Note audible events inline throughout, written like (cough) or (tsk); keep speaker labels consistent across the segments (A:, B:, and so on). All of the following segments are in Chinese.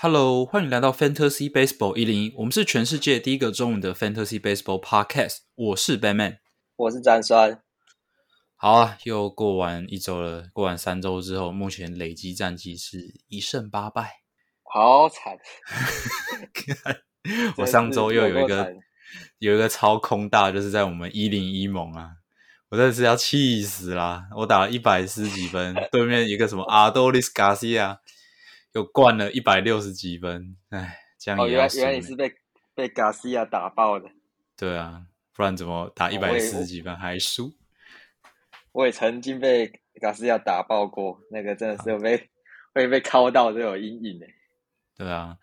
A: Hello，欢迎来到 Fantasy Baseball 一零一，我们是全世界第一个中文的 Fantasy Baseball Podcast。我是 Batman，
B: 我是詹酸。
A: 好啊，又过完一周了，过完三周之后，目前累积战绩是一胜八败，
B: 好惨。(laughs)
A: 我上周又有一个有一个超空大，就是在我们一零一盟啊，我真的是要气死啦！我打了一百十几分，对面一个什么阿多利斯卡西亚又灌了一百六十几分，哎，这样也
B: 要输。原来你是被被卡西亚打爆的。
A: 对啊，不然怎么打一百四十几分还输？
B: 我也曾经被卡西亚打爆过，那个真的是被会被敲到都有阴影诶。
A: 对啊。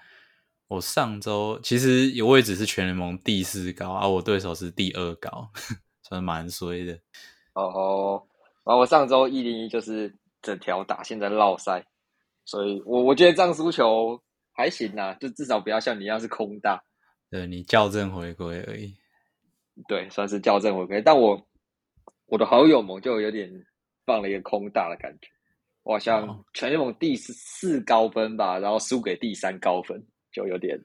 A: 我上周其实我也只是全联盟第四高啊，我对手是第二高，(laughs) 算蛮衰的。
B: 哦哦，然后我上周一零一就是整条打，现在绕赛，所以我我觉得这样输球还行啊，就至少不要像你一样是空大。
A: 对你校正回归而已。
B: 对，算是校正回归，但我我的好友盟就有点放了一个空大的感觉，我好像全联盟第四高分吧，然后输给第三高分。就有点，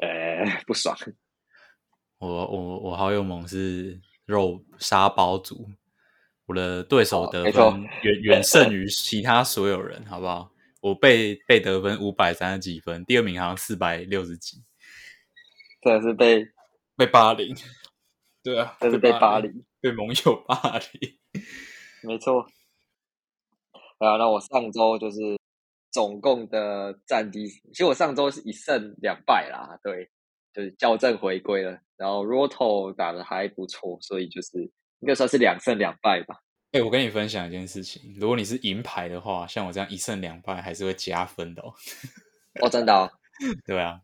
B: 呃，不爽。
A: 我我我好友盟是肉沙包组，我的对手得分远远胜于其他所有人，好不好？我被被得分五百三十几分，第二名好像四百六十几，
B: 真的是被
A: 被霸凌。对啊，
B: 这是被霸凌，
A: 被盟友霸凌。
B: 没错。啊，那我上周就是。总共的战绩，其实我上周是一胜两败啦，对，就是校正回归了。然后 Roto 打的还不错，所以就是应该算是两胜两败吧。
A: 哎，我跟你分享一件事情，如果你是银牌的话，像我这样一胜两败，还是会加分的哦。
B: 哦，真的？
A: 哦 (laughs) 对啊，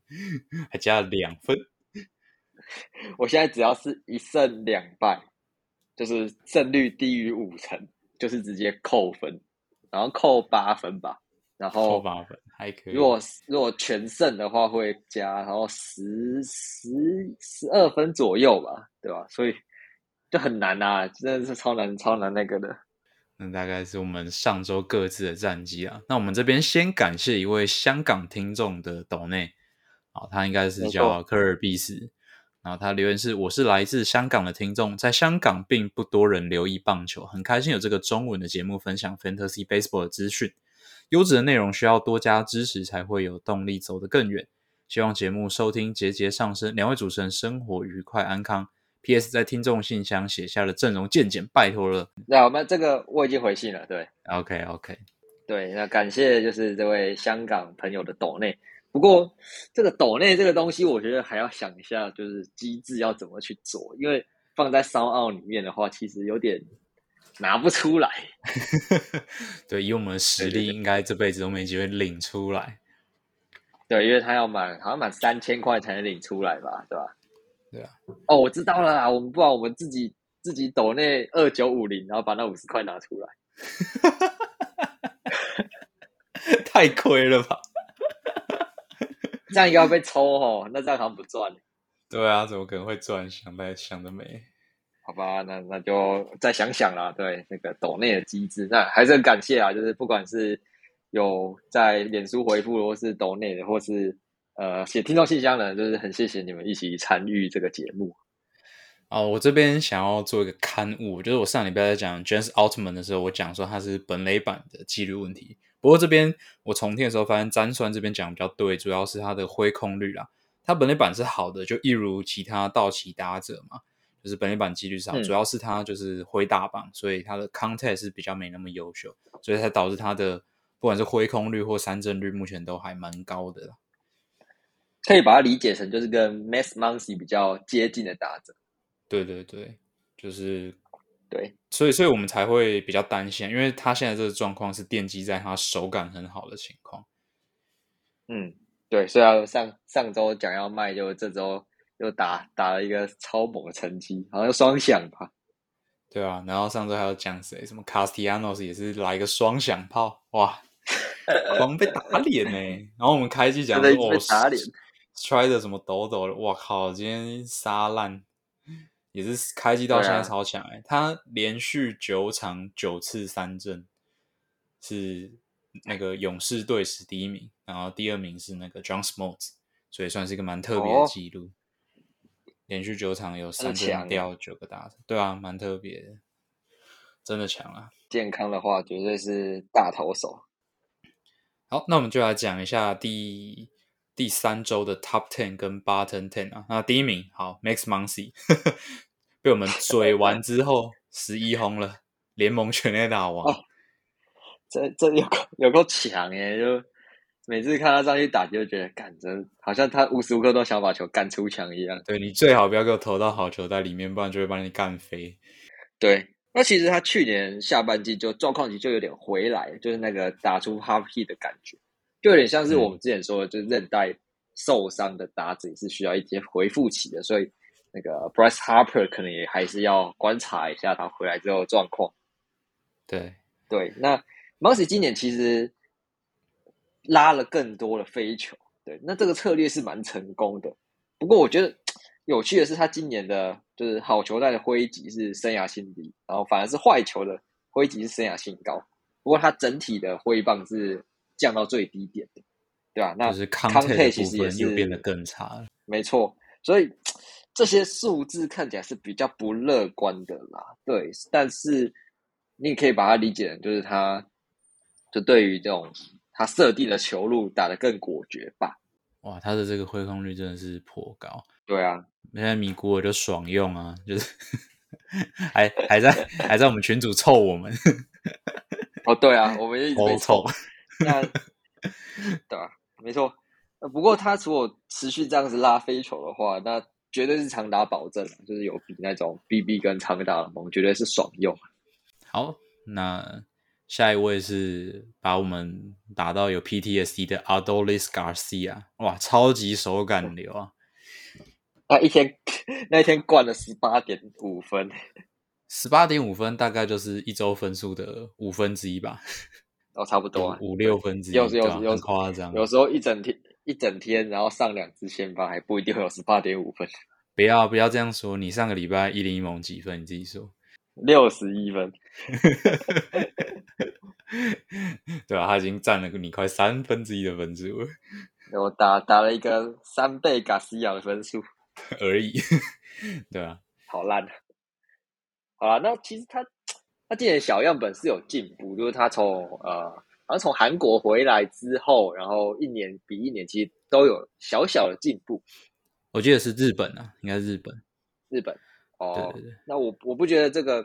A: 还加了两分。
B: 我现在只要是一胜两败，就是胜率低于五成，就是直接扣分，然后扣八分吧。然后扣
A: 八分还可以。
B: 如果如果全胜的话，会加然后十十十二分左右吧，对吧？所以就很难呐，真的是超难超难那个的。
A: 那大概是我们上周各自的战绩啊。那我们这边先感谢一位香港听众的斗内，啊，他应该是叫科尔比斯。然后他留言是：我是来自香港的听众，在香港并不多人留意棒球，很开心有这个中文的节目分享 Fantasy Baseball 的资讯。优质的内容需要多加支持，才会有动力走得更远。希望节目收听节节上升，两位主持人生活愉快安康。P.S. 在听众信箱写下了阵容渐渐，拜托了。
B: 那我们这个我已经回信了，对
A: ，OK，OK，
B: 对，那感谢就是这位香港朋友的抖内。不过这个抖内这个东西，我觉得还要想一下，就是机制要怎么去做，因为放在商奥里面的话，其实有点。拿不出来，(laughs)
A: 对，以我们的实力，应该这辈子都没机会领出来。
B: 对，因为他要满，好像满三千块才能领出来吧，对吧？
A: 对啊。
B: 哦，我知道了啦，我们不然我们自己自己抖那二九五零，然后把那五十块拿出来。(laughs)
A: 太亏了吧？(laughs)
B: 这样应该被抽哦，那这样好像不赚。
A: 对啊，怎么可能会赚？想的想的美。
B: 好吧，那那就再想想啦。对，那个抖内的机制，那还是很感谢啊。就是不管是有在脸书回复，或是抖内的，或是呃写听众信箱的，就是很谢谢你们一起参与这个节目。
A: 哦，我这边想要做一个刊物，就是我上礼拜在讲 James Altman 的时候，我讲说他是本垒版的纪律问题。不过这边我重听的时候发现，詹酸这边讲比较对，主要是他的挥空率啦。他本垒版是好的，就一如其他道奇打者嘛。就是本垒板几率少，主要是他就是挥大棒，所以他的 contact 是比较没那么优秀，所以才导致他的不管是挥空率或三振率目前都还蛮高的。
B: 可以把它理解成就是跟 Max Muncy 比较接近的打者。
A: 对对对，就是
B: 对，
A: 所以所以我们才会比较担心，因为他现在这个状况是奠基在他手感很好的情况。
B: 嗯，对，虽然上上周讲要卖，就这周。又打打了一个超猛的成绩，好像双响吧？
A: 对啊，然后上周还有讲谁，什么 Castellanos 也是来一个双响炮，哇，狂被打脸呢。然后我们开机讲说，
B: 被打脸
A: ，try 的什么抖抖的，哇靠，今天杀烂，也是开机到现在超强哎，他连续九场九次三振，是那个勇士队史第一名，然后第二名是那个 John Smoltz，所以算是一个蛮特别的记录。连续九场有三振掉九个大对啊，蛮特别的，真的强啊！
B: 健康的话，绝对是大投手。
A: 好，那我们就来讲一下第第三周的 Top Ten 跟 Bottom Ten 啊。那第一名好，Max Muncy 被我们追完之后十一轰了，联盟全垒打王。
B: 这这有够有够强耶！就每次看他上去打，就觉得干真好像他无时无刻都想把球干出墙一样。
A: 对你最好不要给我投到好球在里面，不然就会把你干飞。
B: 对。那其实他去年下半季就状况就有点回来，就是那个打出 half hit 的感觉，就有点像是我们之前说的，就是韧带受伤的打者也是需要一些恢复期的，所以那个 Bryce Harper 可能也还是要观察一下他回来之后状况。
A: 对
B: 对，那 m o s y 今年其实拉了更多的飞球，对，那这个策略是蛮成功的。不过我觉得。有趣的是，他今年的就是好球带的挥击是生涯新低，然后反而是坏球的挥击是生涯新高。不过他整体的挥棒是降到最低点的，对吧？那
A: 就是康泰其实也是变得更差了。
B: 没错，所以 (tsk) 这些数字看起来是比较不乐观的啦。对，但是你也可以把它理解成就是他就对于这种他设定的球路打得更果决吧。
A: 哇，他的这个挥空率真的是颇高。
B: 对啊。
A: 现在米古尔就爽用啊，就是 (laughs) 还还在还在我们群主凑我们。
B: 哦，对啊，我们一直被凑。那 (laughs) 对啊，没错。不过他如果持续这样子拉飞球的话，那绝对是长打保证，就是有比那种 BB 跟长打的盟绝对是爽用。
A: 好，那下一位是把我们打到有 PTSD 的 Adolis Garcia，哇，超级手感流啊！(laughs)
B: 他一天那一天灌了十八点五分，
A: 十八点五分大概就是一周分数的五分之一吧，
B: 哦，差不多
A: 五六分之一，
B: 有有有
A: 夸张，
B: 有时候一整天一整天，然后上两支先发还不一定会有十八点五分。(laughs)
A: 不要不要这样说，你上个礼拜一零一盟几分？你自己说，
B: 六十一分，(laughs)
A: 对吧？他已经占了你快三分之一的分数了。
B: 我打打了一个三倍嘎西亚的分数。
A: 而已，(laughs) 对啊，
B: 好烂。好了，那其实他他今年小样本是有进步，就是他从呃，好像从韩国回来之后，然后一年比一年其实都有小小的进步。
A: 我记得是日本啊，应该是日本，
B: 日本。哦，
A: 对对对。
B: 那我我不觉得这个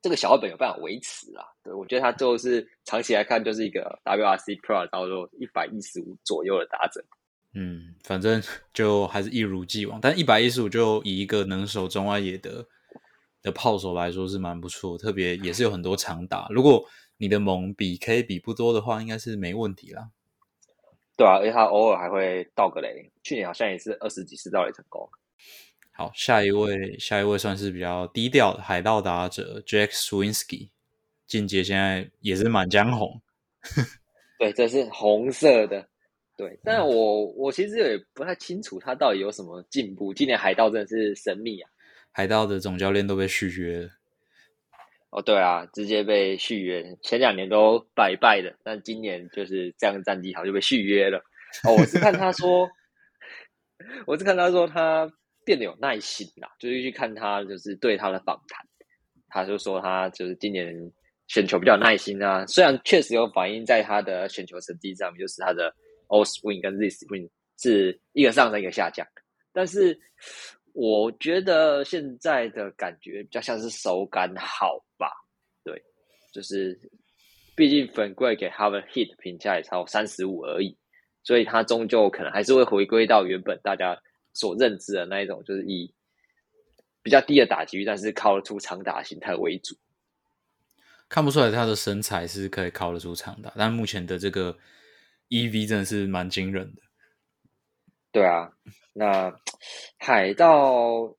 B: 这个小样本有办法维持啊。对我觉得他最后是长期来看就是一个 WRC Pro 到时候一百一十五左右的打者。
A: 嗯，反正就还是一如既往，但一百一十五就以一个能守中外野的的炮手来说是蛮不错，特别也是有很多长打。如果你的猛比 K 比不多的话，应该是没问题啦。
B: 对啊，而且他偶尔还会倒个雷，去年好像也是二十几次倒雷成功。
A: 好，下一位，下一位算是比较低调的海盗打者 Jack Swinsky，进阶现在也是满江红。
B: 对，这是红色的。对，但我我其实也不太清楚他到底有什么进步。今年海盗真的是神秘啊！
A: 海盗的总教练都被续约了。
B: 哦，对啊，直接被续约。前两年都拜拜的，但今年就是这样战绩好就被续约了。哦，我是看他说，(laughs) 我是看他说他变得有耐心啦，就是去看他就是对他的访谈，他就说他就是今年选球比较耐心啊。虽然确实有反映在他的选球成绩上面，就是他的。O swing 跟 Z swing 是一个上升一个下降，但是我觉得现在的感觉比较像是手感好吧？对，就是毕竟粉贵给他的 hit 评价也超三十五而已，所以他终究可能还是会回归到原本大家所认知的那一种，就是以比较低的打击率，但是靠得出长打形态为主。
A: 看不出来他的身材是可以靠得出长打，但目前的这个。E.V. 真的是蛮惊人的，
B: 对啊，那 (tsk) 海盗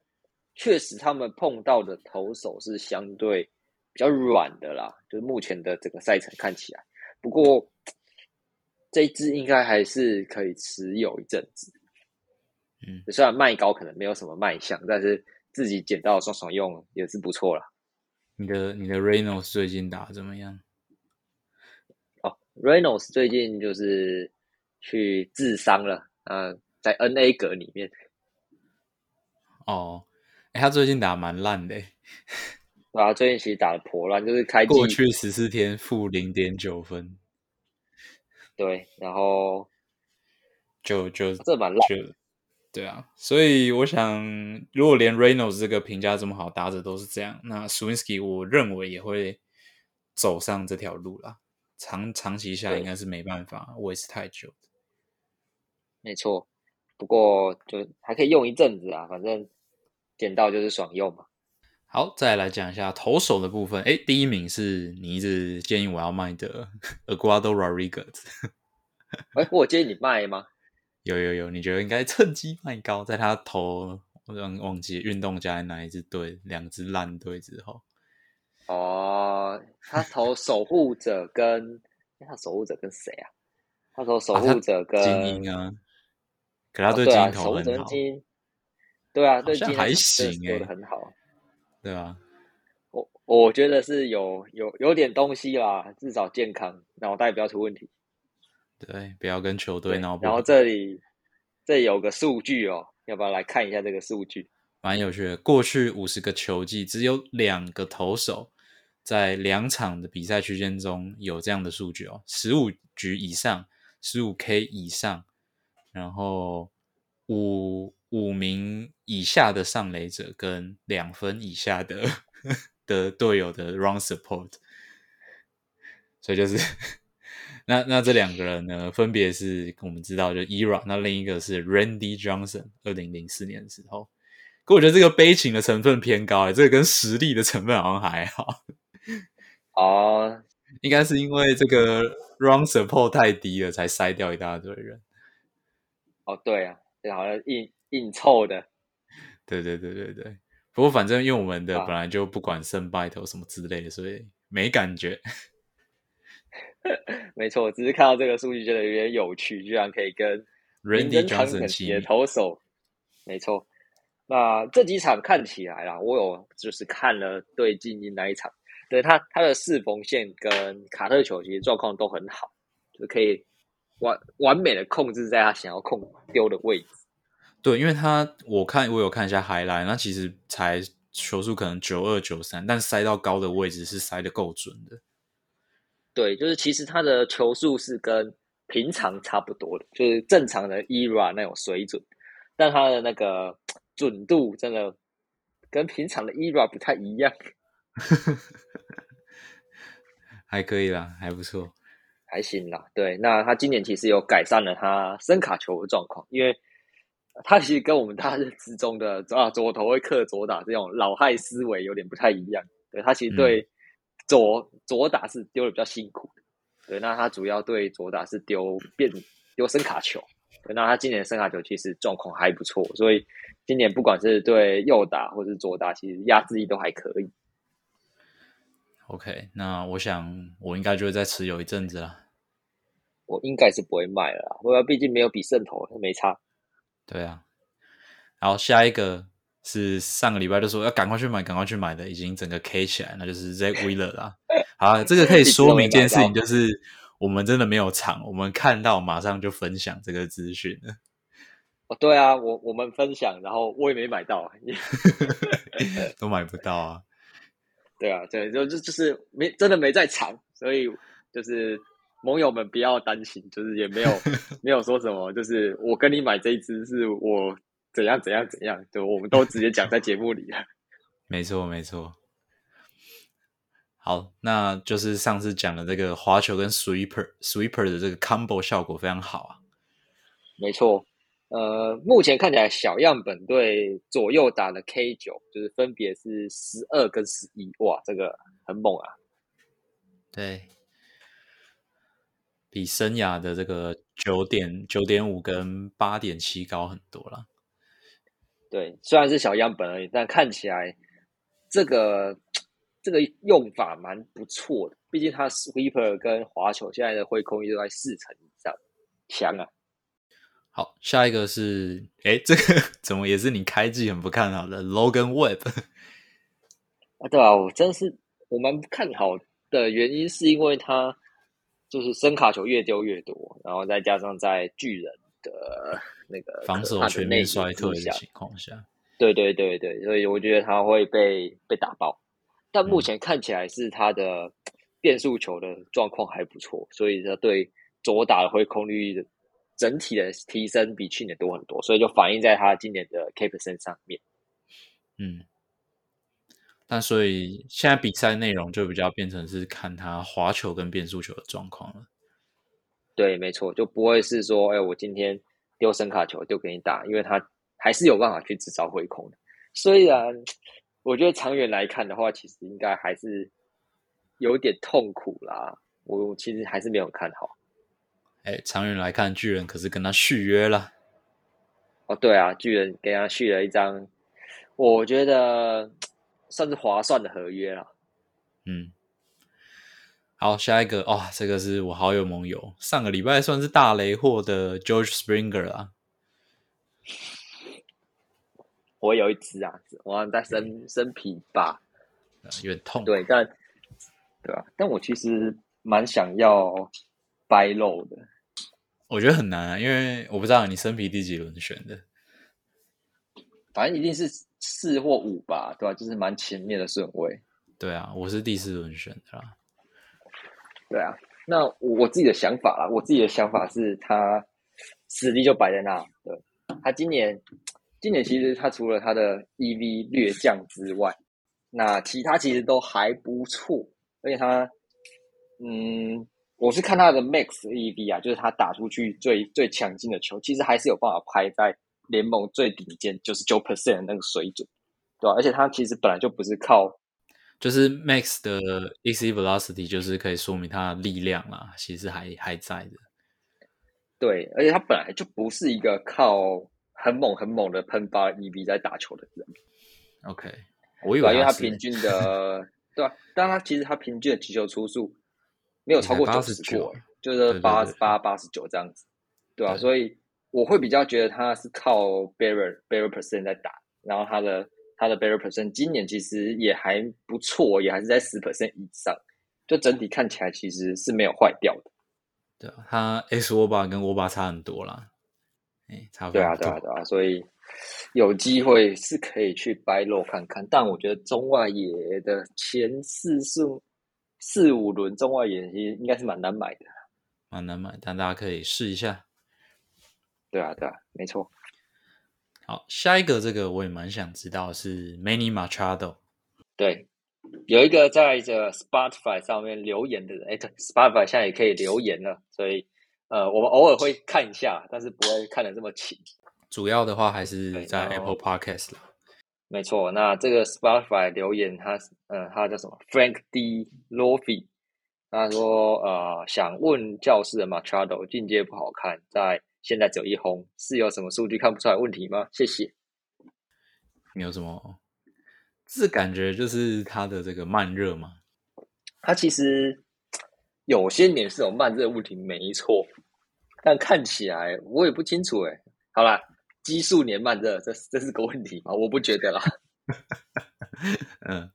B: 确实他们碰到的投手是相对比较软的啦，就是目前的整个赛程看起来，不过 (tsk) 这一支应该还是可以持有一阵子。
A: 嗯，
B: 虽然卖高可能没有什么卖相，但是自己捡到爽爽用也是不错啦。
A: 你的你的 Reynolds 最近打怎么样
B: ？Reynolds 最近就是去治伤了，呃，在 NA 格里面。
A: 哦，哎，他最近打蛮烂的，
B: 对啊，最近其实打的破烂，就是开
A: 过去十四天负零点九分。
B: 对，然后
A: 就就
B: 这蛮烂。
A: 对啊，所以我想，如果连 Reynolds 这个评价这么好，打者都是这样，那 Swinsky 我认为也会走上这条路啦。长长期下应该是没办法维持太久的。
B: 没错，不过就还可以用一阵子啊，反正捡到就是爽用嘛。
A: 好，再来讲一下投手的部分。哎，第一名是你一直建议我要卖的 (laughs) Aguado Rodriguez。
B: 哎，我建议你卖吗？
A: 有有有，你觉得应该趁机卖高，在他投忘忘记运动家哪一支队，两支烂队之后，
B: 哦，他投守护者跟他守护者跟谁啊？他投守护者跟
A: 精英啊，可他对精英投
B: 很好，对啊，对
A: 精英还行
B: 哎，投的很好，
A: 对啊，
B: 我我觉得是有有有点东西啦，至少健康，脑袋不要出问题。
A: 对，不要跟球队闹。
B: 然后这里这有个数据哦，要不要来看一下这个数据？
A: 蛮有趣的。过去五十个球季，只有两个投手在两场的比赛区间中有这样的数据哦：十五局以上，十五 K 以上，然后五五名以下的上垒者跟两分以下的 (laughs) 的队友的 run support。(laughs) 所以就是。(laughs) 那那这两个人呢，分别是我们知道就 ERA，那另一个是 Randy Johnson，二零零四年的时候。可我觉得这个悲情的成分偏高哎，这个跟实力的成分好像还好。
B: 哦，
A: 应该是因为这个 Run Support 太低了，才筛掉一大堆人。
B: 哦，对啊，这好像硬硬凑的。
A: 对对对对对。不过反正因为我们的本来就不管胜败投什么之类的，所以没感觉。(laughs)
B: 没错，只是看到这个数据觉得有点有趣，居然可以跟
A: 人
B: 人堂等级的投手。没错，那这几场看起来啦，我有就是看了对精英那一场，对他他的四缝线跟卡特球其实状况都很好，就可以完完美的控制在他想要控丢的位置。
A: 对，因为他我看我有看一下 highlight，那其实才球速可能九二九三，但塞到高的位置是塞的够准的。
B: 对，就是其实他的球速是跟平常差不多的，就是正常的 ERA 那种水准，但他的那个准度真的跟平常的 ERA 不太一样。(laughs)
A: 还可以啦，还不错，
B: 还行啦。对，那他今年其实有改善了他声卡球的状况，因为他其实跟我们大认知中的啊左投会克左打这种老害思维有点不太一样。对他其实对。左左打是丢的比较辛苦，对，那他主要对左打是丢变丢声卡球，对，那他今年的声卡球其实状况还不错，所以今年不管是对右打或是左打，其实压制力都还可以。
A: OK，那我想我应该就会再持有一阵子了。
B: 我应该是不会卖了，因为毕竟没有比渗透没差。
A: 对啊，然后下一个。是上个礼拜就说要赶快去买，赶快去买的，已经整个 K 起来，那就是 Z Wheeler 啦。好，这个可以 (laughs) 说明一件事情，就是我们真的没有藏，我们看到马上就分享这个资讯了。
B: 哦，对啊，我我们分享，然后我也没买到，(laughs)
A: 都买不到啊。
B: 对啊，对，就就就是没真的没在场，所以就是盟友们不要担心，就是也没有 (laughs) 没有说什么，就是我跟你买这一只是我。怎样怎样怎样，就我们都直接讲在节目里了。(laughs)
A: 没错没错。好，那就是上次讲的这个滑球跟 sweeper sweeper 的这个 combo 效果非常好啊。
B: 没错，呃，目前看起来小样本对左右打的 K 九，就是分别是十二跟十一，哇，这个很猛啊。
A: 对，比生涯的这个九点九点五跟八点七高很多了。
B: 对，虽然是小样本而已，但看起来这个这个用法蛮不错的。毕竟它 sweeper 跟滑球现在的挥空率都在四成以上，强啊！
A: 好，下一个是，哎，这个 (laughs) 怎么也是你开季很不看好的 Logan Webb (laughs)
B: 啊？对啊，我真的是我蛮看好的原因，是因为他就是声卡球越丢越多，然后再加上在巨人的那个
A: 防守全面衰退的情况下，
B: 对对对对，所以我觉得他会被被打爆。但目前看起来是他的变速球的状况还不错，所以他对左打的挥空率的整体的提升比去年多很多，所以就反映在他今年的 K percent 上面。
A: 嗯。那所以现在比赛内容就比较变成是看他滑球跟变速球的状况了。
B: 对，没错，就不会是说，哎，我今天丢声卡球丢给你打，因为他还是有办法去制造回空的。虽然我觉得长远来看的话，其实应该还是有点痛苦啦。我其实还是没有看好。
A: 哎，长远来看，巨人可是跟他续约了。
B: 哦，对啊，巨人给他续了一张，我觉得。算是划算的合约了。
A: 嗯，好，下一个哦，这个是我好友盟友，上个礼拜算是大雷货的 George Springer 啊。
B: 我有一只啊，我在生生皮吧，
A: 有点痛。
B: 对，但对啊，但我其实蛮想要掰肉的。
A: 我觉得很难啊，因为我不知道你生皮第几轮选的。
B: 反正一定是四或五吧，对吧？就是蛮前面的顺位。
A: 对啊，我是第四轮选的啦。
B: 对啊，那我自己的想法啦，我自己的想法是他实力就摆在那。对，他今年今年其实他除了他的 EV 略降之外，那其他其实都还不错。而且他，嗯，我是看他的 Max EV 啊，就是他打出去最最强劲的球，其实还是有办法拍在。联盟最顶尖九十九 percent 的那个水准，对吧？而且他其实本来就不是靠，
A: 就是 Max 的 EC velocity，就是可以说明他的力量啊，其实还还在的。
B: 对，而且他本来就不是一个靠很猛很猛的喷发 EV 在打球的人。
A: OK，我以为
B: 因为
A: 他
B: 平均的，(laughs) 对吧？但他其实他平均的击球出数没有超过九十
A: 九，
B: 就是八十八、八十九这样子，对吧？所以。我会比较觉得他是靠 barrier barrier percent 在打，然后他的他的 barrier percent 今年其实也还不错，也还是在十 percent 以上，就整体看起来其实是没有坏掉的。
A: 对啊，他 X 握把跟握把差很多啦，哎，差不多。
B: 对啊，对啊，对啊，所以有机会是可以去掰肉看看，但我觉得中外野的前四顺四五轮中外野其实应该是蛮难买的，
A: 蛮难买，但大家可以试一下。
B: 对啊，对啊，没错。
A: 好，下一个这个我也蛮想知道是 Many Machado。
B: 对，有一个在这 Spotify 上面留言的人，哎，Spotify 现在也可以留言了，所以呃，我们偶尔会看一下，但是不会看的这么勤。
A: 主要的话还是在 Apple Podcast 了。
B: 没错，那这个 Spotify 留言，他嗯，他叫什么？Frank D. Lofi，他说呃，想问教室的 Machado 进阶不好看，在。现在只有一轰，是有什么数据看不出来问题吗？谢谢。
A: 你有什么？是感觉就是他的这个慢热吗？
B: 他其实有些年是有慢热问题，没错。但看起来我也不清楚哎。好啦，奇数年慢热，这这是个问题吗？我不觉得啦。(laughs)
A: 嗯，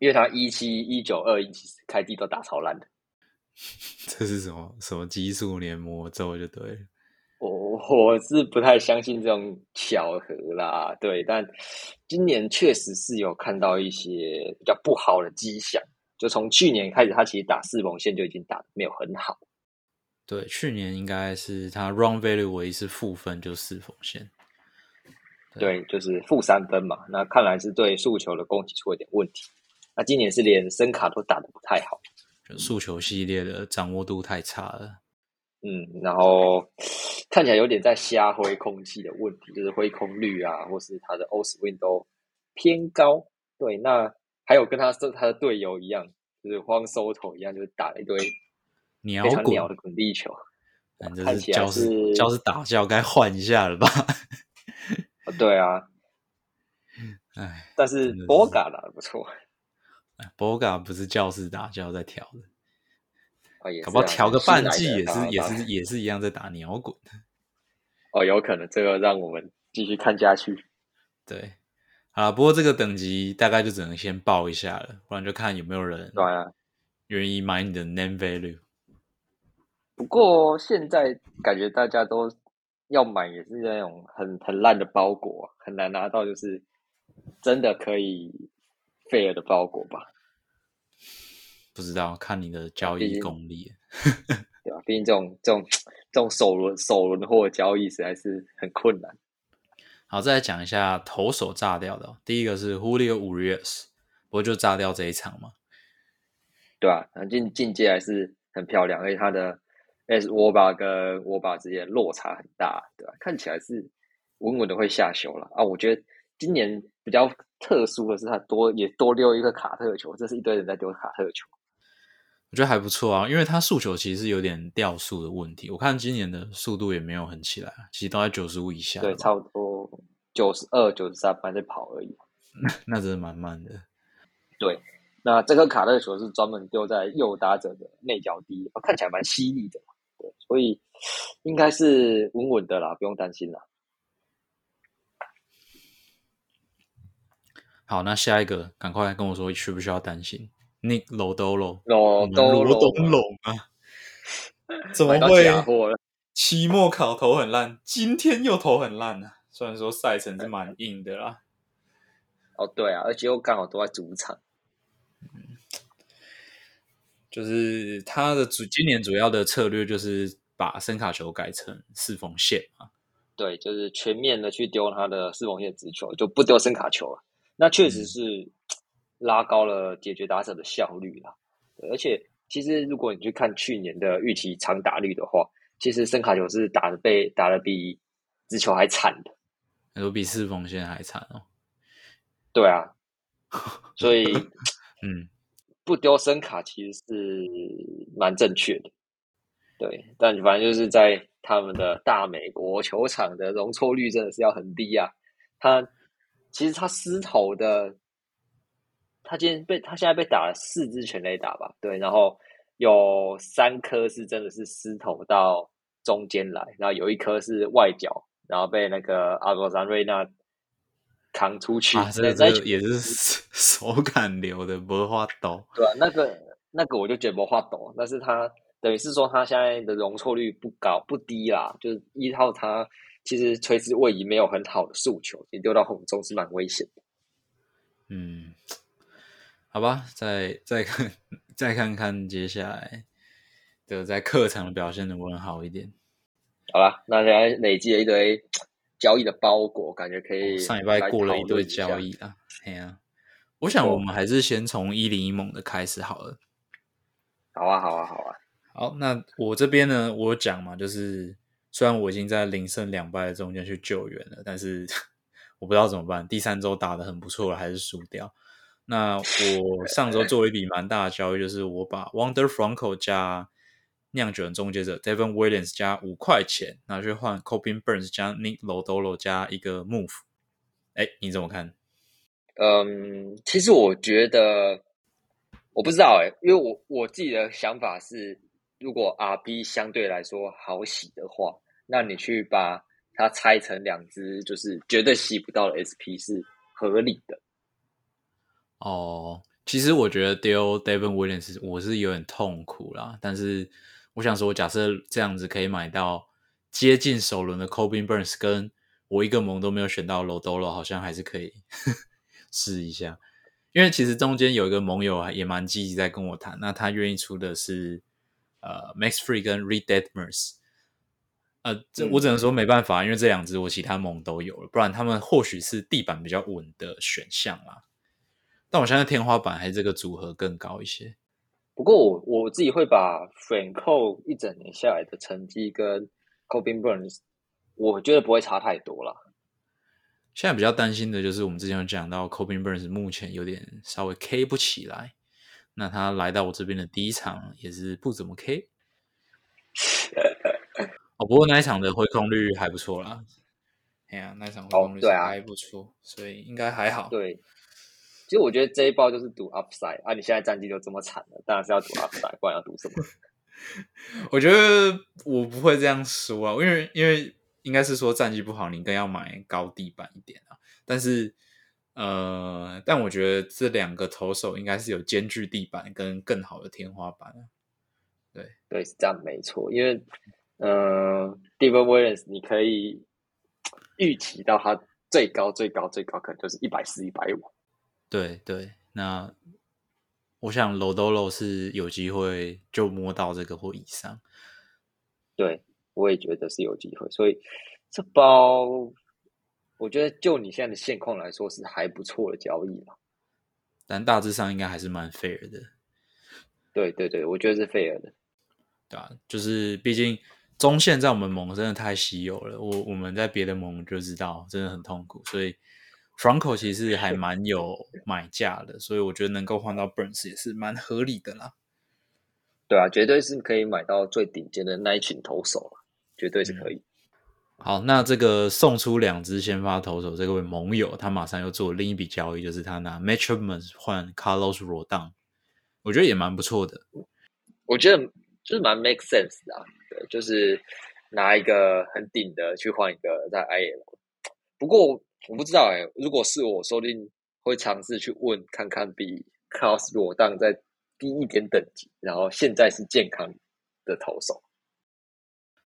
B: 因为他一七、一九、二一开机都打超烂的。
A: 这是什么什么激素年魔咒就对了。
B: 我我是不太相信这种巧合啦，对，但今年确实是有看到一些比较不好的迹象。就从去年开始，他其实打四缝线就已经打的没有很好。
A: 对，去年应该是他 run value 唯一是负分，就四缝线。
B: 对，就是负三分嘛。那看来是对速球的攻击出了点问题。那今年是连声卡都打的不太好，
A: 就速球系列的掌握度太差了。
B: 嗯，然后看起来有点在瞎挥空气的问题，就是挥空率啊，或是他的 O swing 都偏高。对，那还有跟他说他的队友一样，就是荒收头一样，就是打了一堆
A: 鸟
B: 鸟的滚地球。(laughs)
A: 看起来是教室打教该换一下了吧？(laughs)
B: 对啊，
A: 哎，
B: 但是 Boga 打的不错。
A: Boga 不是教室打教在调的。
B: 搞
A: 不好调个半季也是也是也是一样在打鸟滚。
B: 哦，有可能这个让我们继续看下去。
A: 对，啊，不过这个等级大概就只能先报一下了，不然就看有没有人
B: 对啊
A: 愿意买你的 name value。
B: 不过现在感觉大家都要买，也是那种很很烂的包裹，很难拿到，就是真的可以 fair 的包裹吧？
A: 不知道，看你的交易功力，(laughs)
B: 对吧？毕竟这种这种这种首轮首轮货交易实在是很困难。
A: 好，再来讲一下投手炸掉的，第一个是 Julio Urias，不过就炸掉这一场嘛，
B: 对吧？进进阶还是很漂亮，而且他的 S 沃巴跟沃巴之间落差很大，对吧？看起来是稳稳的会下修了啊！我觉得今年比较特殊的是，他多也多丢一个卡特球，这是一堆人在丢卡特球。
A: 我觉得还不错啊，因为他速球其实有点掉速的问题。我看今年的速度也没有很起来，其实都在九十五以下。
B: 对，差不多九十二、九十三还在跑而已。(laughs)
A: 那真的蛮慢的。
B: 对，那这个卡特球是专门丢在右打者的内角低，看起来蛮犀利的。对，所以应该是稳稳的啦，不用担心啦。
A: 好，那下一个，赶快跟我说，需不需要担心？Nick Lodolo，
B: 罗
A: 罗东龙啊？(laughs) 怎么会？期末考投很烂，今天又投很烂呢？虽然说赛程是蛮硬的啦。
B: 哦，对啊，而且又刚好都在主场。
A: 嗯，就是他的主今年主要的策略就是把声卡球改成四缝线嘛。
B: 对，就是全面的去丢他的四缝线直球，就不丢声卡球了。那确实是。拉高了解决打者的效率啦，而且其实如果你去看去年的预期长打率的话，其实声卡球是打的被打的比直球还惨的，
A: 有比四缝线还惨哦。
B: 对啊，所以 (laughs)
A: 嗯，
B: 不丢声卡其实是蛮正确的。对，但反正就是在他们的大美国球场的容错率真的是要很低啊。他其实他失头的。他今天被他现在被打了四支全垒打吧？对，然后有三颗是真的是失头到中间来，然后有一颗是外角，然后被那个阿罗山瑞纳扛出去。
A: 啊，这个也是 (laughs) 手感流的，不画抖。
B: 对啊，那个那个我就觉得不画抖，但是他等于是说他现在的容错率不高不低啦，就是依靠他其实垂直位移没有很好的诉求，你丢到红中是蛮危险的。
A: 嗯。好吧，再再看，再看看接下来的在客场的表现能不能好一点。
B: 好了，那现在累积了一堆交易的包裹，感觉可以
A: 上礼拜过了一堆交易啊。哎呀，我想我们还是先从一零一猛的开始好了。
B: 好啊，好啊，好啊。
A: 好，那我这边呢，我讲嘛，就是虽然我已经在零胜两败的中间去救援了，但是 (laughs) 我不知道怎么办。第三周打的很不错了，还是输掉。那我上周做了一笔蛮大的交易，就是我把 Wonder Franco 加酿酒人终结者 Devon Williams 加五块钱拿去换 Coping Burns 加 Nick Lodolo 加一个 Move。哎，你怎么看？
B: 嗯，其实我觉得我不知道哎，因为我我自己的想法是，如果 RB 相对来说好洗的话，那你去把它拆成两只，就是绝对洗不到的 SP 是合理的。
A: 哦，其实我觉得丢 Devon Williams 我是有点痛苦啦，但是我想说，假设这样子可以买到接近首轮的 Cobin Burns，跟我一个盟都没有选到 Lodolo，好像还是可以 (laughs) 试一下。因为其实中间有一个盟友也蛮积极在跟我谈，那他愿意出的是呃 Max Free 跟 Reed Detmers，呃，这我只能说没办法，因为这两只我其他盟都有了，不然他们或许是地板比较稳的选项啦。但我相信天花板还是这个组合更高一些。
B: 不过我我自己会把 Franco 一整年下来的成绩跟 Cobin Burns，我觉得不会差太多了。
A: 现在比较担心的就是我们之前有讲到 Cobin Burns 目前有点稍微 K 不起来，那他来到我这边的第一场也是不怎么 K。(laughs) 哦，不过那一场的回空率还不错啦。哎呀，那一场回空率还不错，所以应该还好。
B: 对。其实我觉得这一包就是赌 upside 啊！你现在战绩就这么惨了，当然是要赌 upside，不然要赌什么？(laughs)
A: 我觉得我不会这样说啊，因为因为应该是说战绩不好，你更要买高地板一点啊。但是呃，但我觉得这两个投手应该是有兼具地板跟更好的天花板。对
B: 对，是这样没错。因为，呃 d e v o n Williams 你可以预期到他最高最高最高可能就是一百四、一百五。
A: 对对，那我想 Lodolo 是有机会就摸到这个或以上。
B: 对，我也觉得是有机会，所以这包我觉得就你现在的现况来说是还不错的交易了。
A: 但大致上应该还是蛮 fair 的。
B: 对对对，我觉得是 fair 的。
A: 对啊，就是毕竟中线在我们盟真的太稀有了，我我们在别的盟就知道真的很痛苦，所以 Franco 其实还蛮有买价的，所以我觉得能够换到 Burns 也是蛮合理的啦。
B: 对啊，绝对是可以买到最顶尖的那一群投手了绝对是可以。
A: 好，那这个送出两支先发投手，这位盟友他马上又做另一笔交易，就是他拿 Metroman 换 Carlos Rodon，我觉得也蛮不错的。
B: 我觉得就是蛮 make sense 的，对，就是拿一个很顶的去换一个在 IL。不过我不知道哎，如果是我，说不定会尝试去问看看比 Class 裸蛋再低一点等级，然后现在是健康的投手。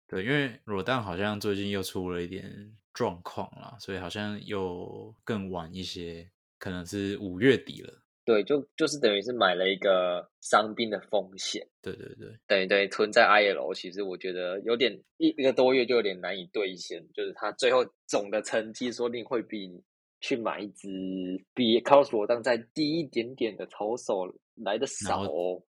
A: 对，因为裸蛋好像最近又出了一点状况啦，所以好像又更晚一些，可能是五月底了。
B: 对，就就是等于是买了一个伤兵的风险。
A: 对对对，
B: 等于等于存在 IL，其实我觉得有点一一个多月就有点难以兑现，就是他最后总的成绩说不定会比去买一支比罗当再低一点点的投手来的少。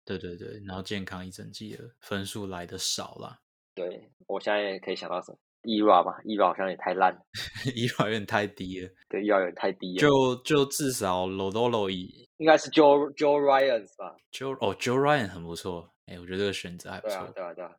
A: 对对对，然后健康一整季的分数来的少啦。
B: 对我现在也可以想到什么，ERA 吧，ERA 好像也太烂，(laughs)
A: ERA 有点太低了，
B: 对，ERA 有点太低了。
A: 就就至少 Lodolo 以
B: 应该是 Joe Joe Ryan 吧
A: ，Joe 哦 Joe Ryan 很不错，哎，我觉得这个选择还不错。
B: 对啊，对啊，对啊。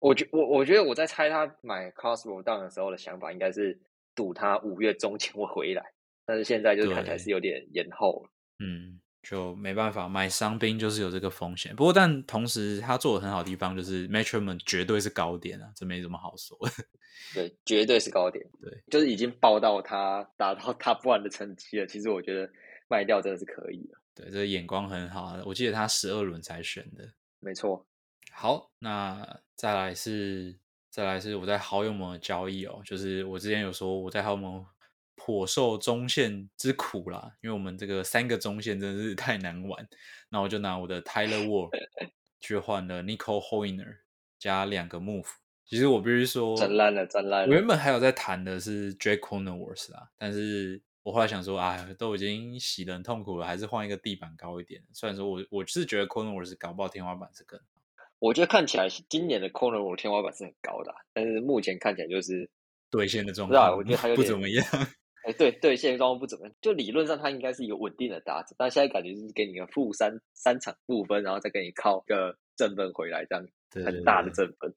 B: 我觉我我觉得我在猜他买 Cosmo Down 的时候的想法，应该是赌他五月中前会回来，但是现在就是看起来是有点延后了。
A: 嗯。就没办法买伤兵，就是有这个风险。不过，但同时他做的很好的地方就是 m e t r o m a n 绝对是高点啊，这没什么好说。(laughs)
B: 对，绝对是高点。
A: 对，
B: 就是已经报到他达到 Top One 的成绩了。其实我觉得卖掉真的是可以的。
A: 对，这个眼光很好啊。我记得他十二轮才选的。
B: 没错。
A: 好，那再来是再来是我在好友盟的交易哦，就是我之前有说我在好友盟。颇受中线之苦啦，因为我们这个三个中线真的是 (laughs) 太难玩。那我就拿我的 Tyler Ward (laughs) 去换了 Nico Hoiner 加两个 Move。其实我必须说，
B: 真烂了，真烂了。
A: 我原本还有在谈的是 Drake Corners 啦，但是我后来想说，哎，都已经洗的很痛苦了，还是换一个地板高一点。虽然说我我是觉得 Corners 搞不好天花板是更好。
B: 我觉得看起来今年的 Corners 天花板是很高的，但是目前看起来就是
A: 兑现的状况，
B: 我觉得还有
A: 不怎么样。
B: 哎，对对，现在状况不怎么样。就理论上，他应该是一个稳定的打者，但现在感觉就是给你个负三三场负分，然后再给你靠个正分回来，这样很大的正分，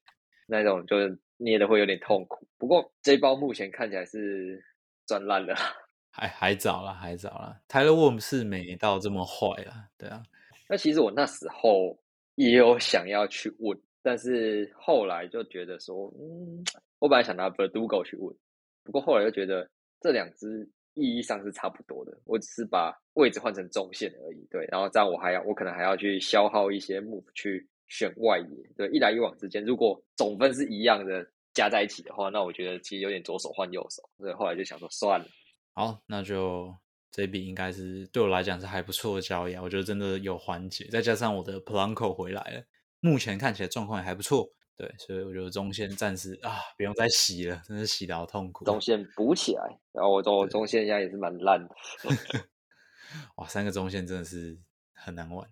B: 那种就是捏的会有点痛苦。不过这包目前看起来是赚烂了，(laughs)
A: 还还早了，还早了。Tyler Worm 是没到这么坏啊，对啊。
B: 那其实我那时候也有想要去问，但是后来就觉得说，嗯，我本来想拿 Verdugo 去问，不过后来又觉得。这两只意义上是差不多的，我只是把位置换成中线而已。对，然后这样我还要，我可能还要去消耗一些 move 去选外野。对，一来一往之间，如果总分是一样的加在一起的话，那我觉得其实有点左手换右手。所以后来就想说算了。
A: 好，那就这笔应该是对我来讲是还不错的交易啊。我觉得真的有缓解，再加上我的 Planko 回来了，目前看起来状况也还不错。对，所以我觉得中线暂时啊，不用再洗了，真是洗的好痛苦。
B: 中线补起来，然后我中中线现在也是蛮烂的。(laughs)
A: 哇，三个中线真的是很难玩，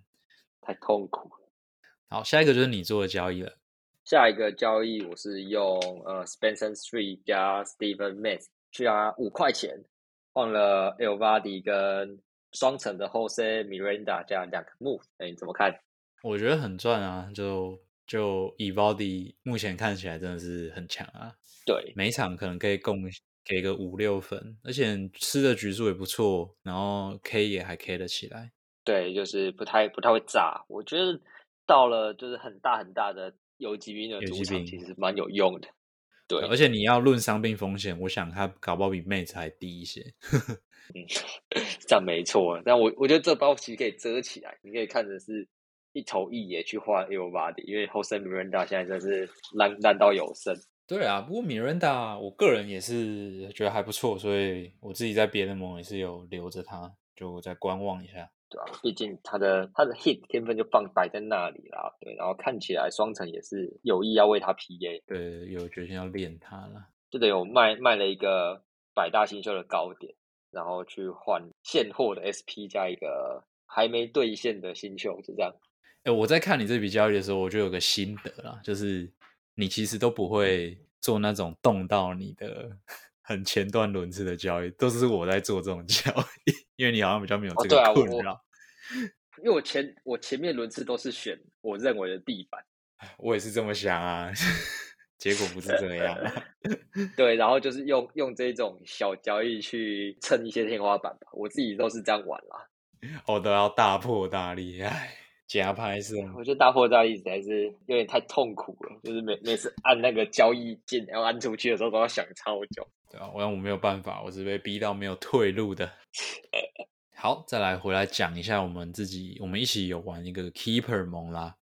B: 太痛苦。
A: 好，下一个就是你做的交易了。
B: 下一个交易我是用呃 Spencer Street 加 Stephen m a t 去啊五块钱换了 El Vadi 跟双层的 Jose Miranda 加两个 Move，哎，你怎么看？
A: 我觉得很赚啊，就。就 Evaldi 目前看起来真的是很强啊，
B: 对，
A: 每场可能可以供给个五六分，而且吃的局数也不错，然后 K 也还 K 得起来。
B: 对，就是不太不太会炸，我觉得到了就是很大很大的游击兵的主场，其实蛮有用的。对，
A: 而且你要论伤病风险，我想他搞不好比 Mate 还低一些。(laughs)
B: 嗯，(laughs) 这样没错，但我我觉得这包其实可以遮起来，你可以看成是。一头一野去换 e v b o d 因为 Jose Miranda 现在真是烂烂到有剩。
A: 对啊，不过 Miranda 我个人也是觉得还不错，所以我自己在别的盟也是有留着他，就再观望一下。
B: 对啊，毕竟他的他的 hit 天分就放摆在那里啦。对，然后看起来双城也是有意要为他 PA，
A: 对，有决心要练他了。
B: 就得有卖卖了一个百大新秀的高点，然后去换现货的 SP 加一个还没兑现的新秀，就这样。
A: 哎，我在看你这笔交易的时候，我就有个心得啦，就是你其实都不会做那种动到你的 (laughs) 很前段轮次的交易，都是我在做这种交易，(laughs) 因为你好像比较没有这个困扰。
B: 因为我前我前面轮次都是选我认为的地板，(sighs)
A: 我也是这么想啊，(laughs) 结果不是这样。
B: 对，然后就是用用这种小交易去蹭一些天花板吧，我自己都是这样玩啦。
A: 我都要大破大立，哎，假拍是。
B: 我觉得大破大立实在是有点太痛苦了，就是每每次按那个交易键要按出去的时候都要想超久。
A: 对啊，我我没有办法，我是被逼到没有退路的。(laughs) 好，再来回来讲一下我们自己，我们一起有玩一个 Keeper 蒙啦。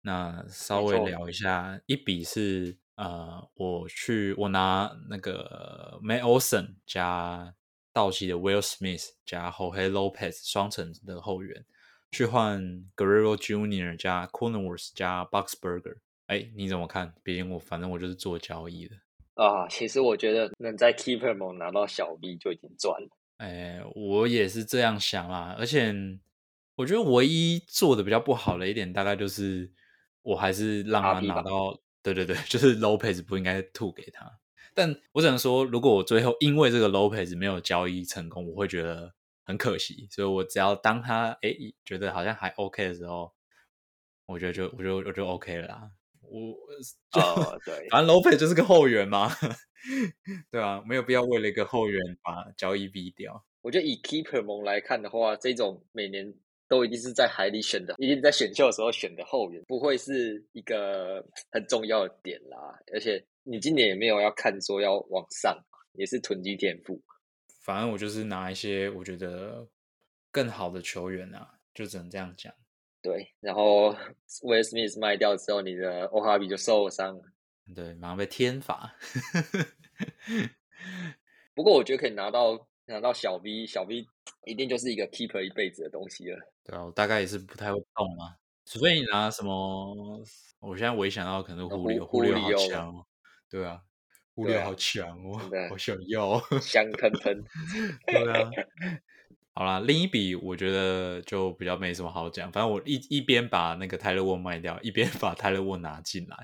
A: 那稍微聊一下，一笔是呃，我去我拿那个 May Olsen 加道奇的 Will Smith 加 Jorge Lopez 双城的后援，去换 Guerrero Junior 加 Corners 加 Boxberger。哎，你怎么看？毕竟我反正我就是做交易的
B: 啊。其实我觉得能在 Keeper 蒙拿到小 B 就已经赚了。
A: 哎，我也是这样想啦，而且我觉得唯一做的比较不好的一点，大概就是我还是让他拿到，对对对，(laughs) 就是 Lopez 不应该吐给他。但我只能说，如果我最后因为这个 Lopez 没有交易成功，我会觉得很可惜。所以我只要当他哎觉得好像还 OK 的时候，我觉得就我就我就 OK 了啦。我 (laughs)
B: 哦对，
A: 反正 Lopez 就是个后援嘛。(laughs) 对啊，没有必要为了一个后援把交易逼掉。
B: 我觉得以 Keeper 蒙来看的话，这种每年都一定是在海里选的，一定在选秀的时候选的后援，不会是一个很重要的点啦。而且你今年也没有要看说要往上，也是囤积天赋。
A: 反正我就是拿一些我觉得更好的球员啊，就只能这样讲。
B: 对，然后 Will Smith 卖掉之后，你的 o h a b 就受伤了。
A: 对，马上被天罚。(laughs)
B: 不过我觉得可以拿到拿到小 V，小 V 一定就是一个 keeper 一辈子的东西了。
A: 对啊，我大概也是不太会动嘛，除非你拿什么，我现在我一想到可能狐狸，狐狸好强，对啊，狐狸好强哦，好想要，(laughs)
B: 香喷喷。
A: 对啊，(laughs) 好啦，另一笔我觉得就比较没什么好讲，反正我一一边把那个泰勒沃卖掉，一边把泰勒沃拿进来。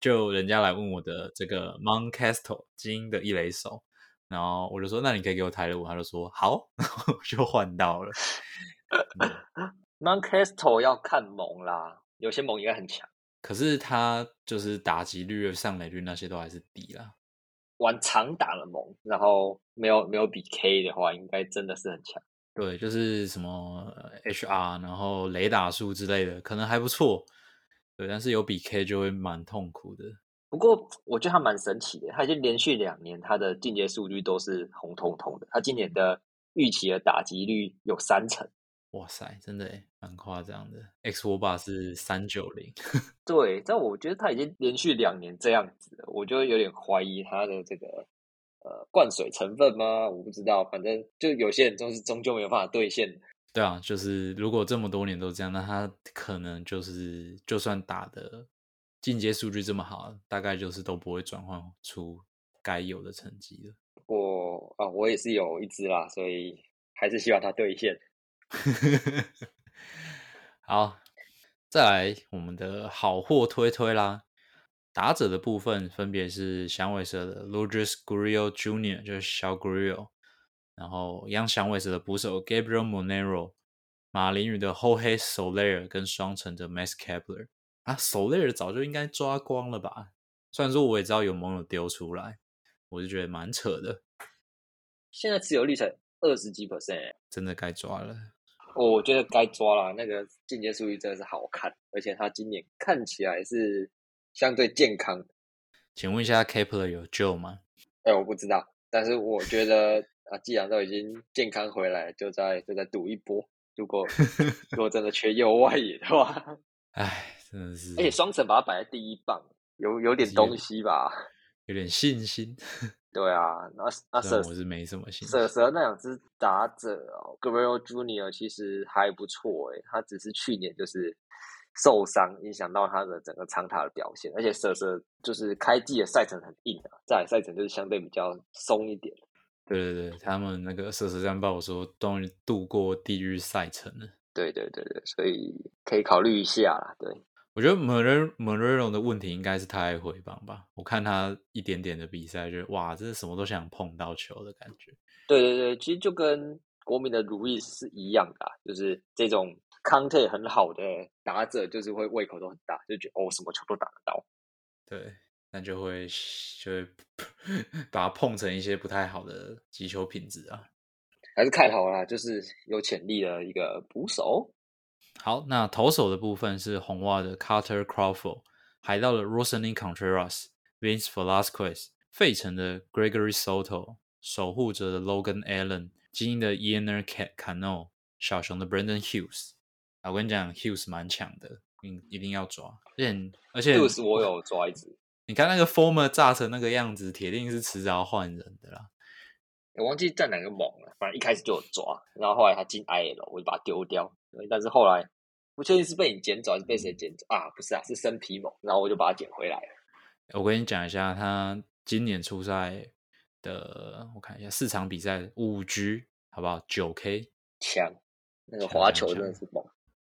A: 就人家来问我的这个 Mount Castle 精英的一雷手，然后我就说，那你可以给我泰勒沃，他就说好，(laughs) 然后就换到了。
B: Mount Castle 要看猛啦，有些猛应该很强，
A: 可是他就是打击率、上垒率那些都还是低啦。
B: 玩长打的盟，然后没有没有比 K 的话，应该真的是很强。
A: 对，就是什么 HR，然后雷打术之类的，可能还不错。对，但是有比 K 就会蛮痛苦的。
B: 不过我觉得他蛮神奇的，他已经连续两年他的进阶数据都是红彤彤的。他今年的预期的打击率有三成，
A: 哇塞，真的蛮夸张的。X 五把是三九零，(laughs)
B: 对，但我觉得他已经连续两年这样子了，我就有点怀疑他的这个呃灌水成分吗？我不知道，反正就有些人终是终究没有办法兑现。
A: 对啊，就是如果这么多年都这样，那他可能就是就算打的进阶数据这么好，大概就是都不会转换出该有的成绩了。
B: 我啊，我也是有一支啦，所以还是希望它兑现。(laughs)
A: 好，再来我们的好货推推啦。打者的部分分别是响尾蛇的 Lourdes Gurriel Jr.，就是小 Gurriel。然后，央响尾蛇的捕手 Gabriel Monero，马林鱼的 Jorge Soler 跟双城的 Max Kepler 啊，Soler 早就应该抓光了吧？虽然说我也知道有盟友丢出来，我就觉得蛮扯的。
B: 现在持有率才二十几 percent，
A: 真的该抓了。
B: 我觉得该抓了，那个进阶数据真的是好看，而且他今年看起来是相对健康。
A: 请问一下，Kepler 有救吗？
B: 哎，我不知道，但是我觉得。啊，既然都已经健康回来，就再就再赌一波。如果 (laughs) 如果真的缺右外野的话，
A: 哎，真的是，
B: 而且双城把它摆在第一棒，有有点东西吧？
A: 有点信心。
B: 对啊，那那蛇
A: 我是没什么。
B: 蛇蛇那两只打者哦 g r e r o Junior 其实还不错诶，他只是去年就是受伤影响到他的整个长塔的表现，而且蛇蛇就是开季的赛程很硬啊，在赛程就是相对比较松一点。
A: 对对对，他们那个蛇蛇战报说终于度过地狱赛程了。
B: 对对对对，所以可以考虑一下啦。对。
A: 我觉得 Morero Morero 的问题应该是太爱回棒吧。我看他一点点的比赛，觉得哇，真是什么都想碰到球的感觉。
B: 对对对，其实就跟国民的如意是一样的，就是这种 contact 很好的打者，就是会胃口都很大，就觉得哦，什么球都打得到。
A: 对，那就会就会 (laughs) 把它碰成一些不太好的击球品质啊。
B: 还是看好啦，就是有潜力的一个捕手。
A: 好，那投手的部分是红袜的 Carter Crawford，海盗的 Rosany Contreras、Vince Velasquez，费城的 Gregory Soto，守护者的 Logan Allen，精英的 Ian Cano，小熊的 Brandon Hughes。我跟你讲，Hughes 蛮强的，你，一定要抓。而且而且
B: ，Hughes 我有抓一只。
A: 你看那个 Former 炸成那个样子，铁定是迟早换人的啦。
B: 我忘记站哪个猛了，反正一开始就有抓，然后后来他进 IL，我就把它丢掉。但是后来不确定是被你捡走还是被谁捡走啊？不是啊，是生皮猛，然后我就把它捡回来了。
A: 我跟你讲一下，他今年初赛的，我看一下四场比赛五局，好不好？九 K
B: 强，那个滑球真的是猛，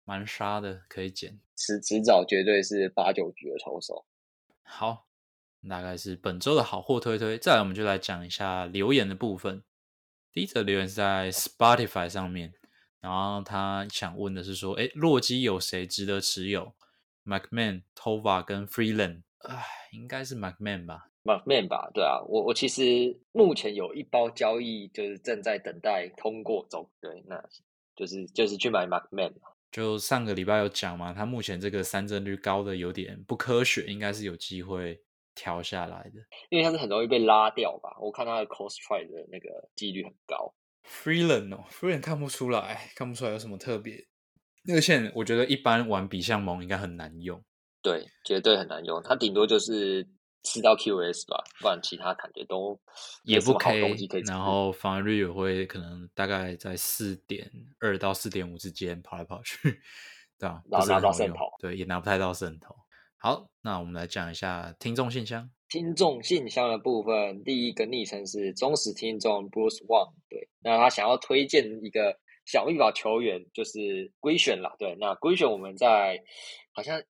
A: 蛮杀的，可以捡。
B: 迟迟早绝对是八九局的投手。
A: 好。大概是本周的好货推推，再来我们就来讲一下留言的部分。第一则留言是在 Spotify 上面，然后他想问的是说：哎，洛基有谁值得持有？McMahon、Tova 跟 Freeland，哎，应该是 McMahon 吧
B: ？McMahon 吧，对啊，我我其实目前有一包交易，就是正在等待通过中，对，那就是就是去买 McMahon。
A: 就上个礼拜有讲嘛，他目前这个三振率高的有点不科学，应该是有机会。调下来的，
B: 因为它是很容易被拉掉吧？我看它的 cost try 的那个几率很高。
A: Freeland 哦，Freeland 看不出来，看不出来有什么特别。那个线我觉得一般玩比相盟应该很难用。
B: 对，绝对很难用。它顶多就是吃到 QS 吧，不然其他感觉都
A: 也不 K。然后防御率也会可能大概在四点二到四点五之间跑来跑去，对吧？
B: 然后拿到渗透，
A: 对，也拿不太到渗透。好，那我们来讲一下听众信箱。
B: 听众信箱的部分，第一个昵称是忠实听众 Bruce Wang，对，那他想要推荐一个小绿宝球员，就是归选了。对，那归选我们在好像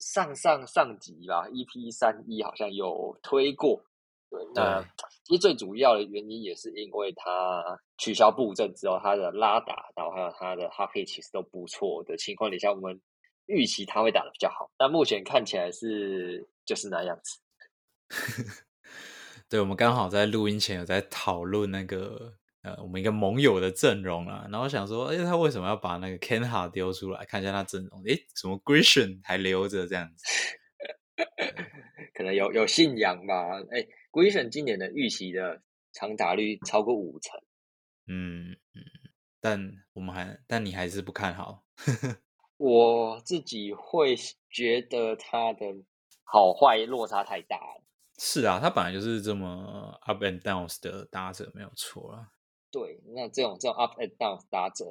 B: 上上上集吧，EP 三一好像有推过。对，那其实最主要的原因也是因为他取消布阵之后，他的拉打，然后还有他的哈佩其实都不错的情况底下，我们。预期他会打的比较好，但目前看起来是就是那样子。(laughs)
A: 对，我们刚好在录音前有在讨论那个呃，我们一个盟友的阵容啊，然后想说，哎，他为什么要把那个 Ken Ha 丢出来？看一下他阵容，哎，怎么 Grisham 还留着这样子？(laughs)
B: 可能有有信仰吧？哎，Grisham 今年的预期的长打率超过五成。
A: 嗯嗯，但我们还，但你还是不看好。(laughs)
B: 我自己会觉得他的好坏落差太大了。
A: 是啊，他本来就是这么 up and downs 的打者，没有错啦。
B: 对，那这种这种 up and downs 打者，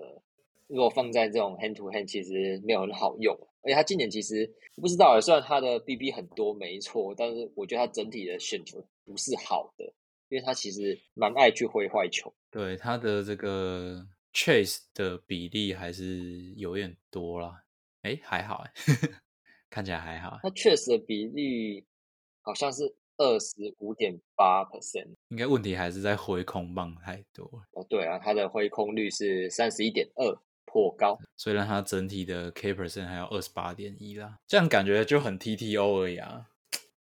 B: 如果放在这种 hand to hand，其实没有很好用。而且他今年其实不知道，虽然他的 BB 很多，没错，但是我觉得他整体的选球不是好的，因为他其实蛮爱去挥坏球。
A: 对他的这个。Chase 的比例还是有点多啦，哎，还好哎，(laughs) 看起来还好。
B: 那 Chase 的比例好像是二十五点八 percent，
A: 应该问题还是在挥空棒太多。
B: 哦，对啊，它的挥空率是三十一点二，颇高。
A: 虽然他整体的 K percent 还有二十八点一啦，这样感觉就很 TTO 而已啊。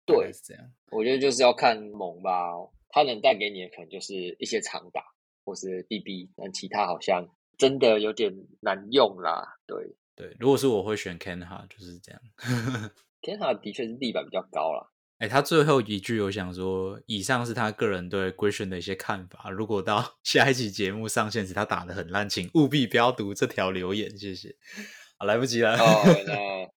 B: 对，
A: 是这样。
B: 我觉得就是要看猛吧，它能带给你的可能就是一些长打。或是 BB，但其他好像真的有点难用啦。对
A: 对，如果是我会选 Kenha，，就是这样。(laughs)
B: Kenha 的确是地板比较高啦。
A: 哎，他最后一句我想说，以上是他个人对 Grisham 的一些看法。如果到 (laughs) 下一期节目上线时他打的很烂，请务必不要读这条留言，谢谢。好，来不及了。(laughs)
B: 哦，那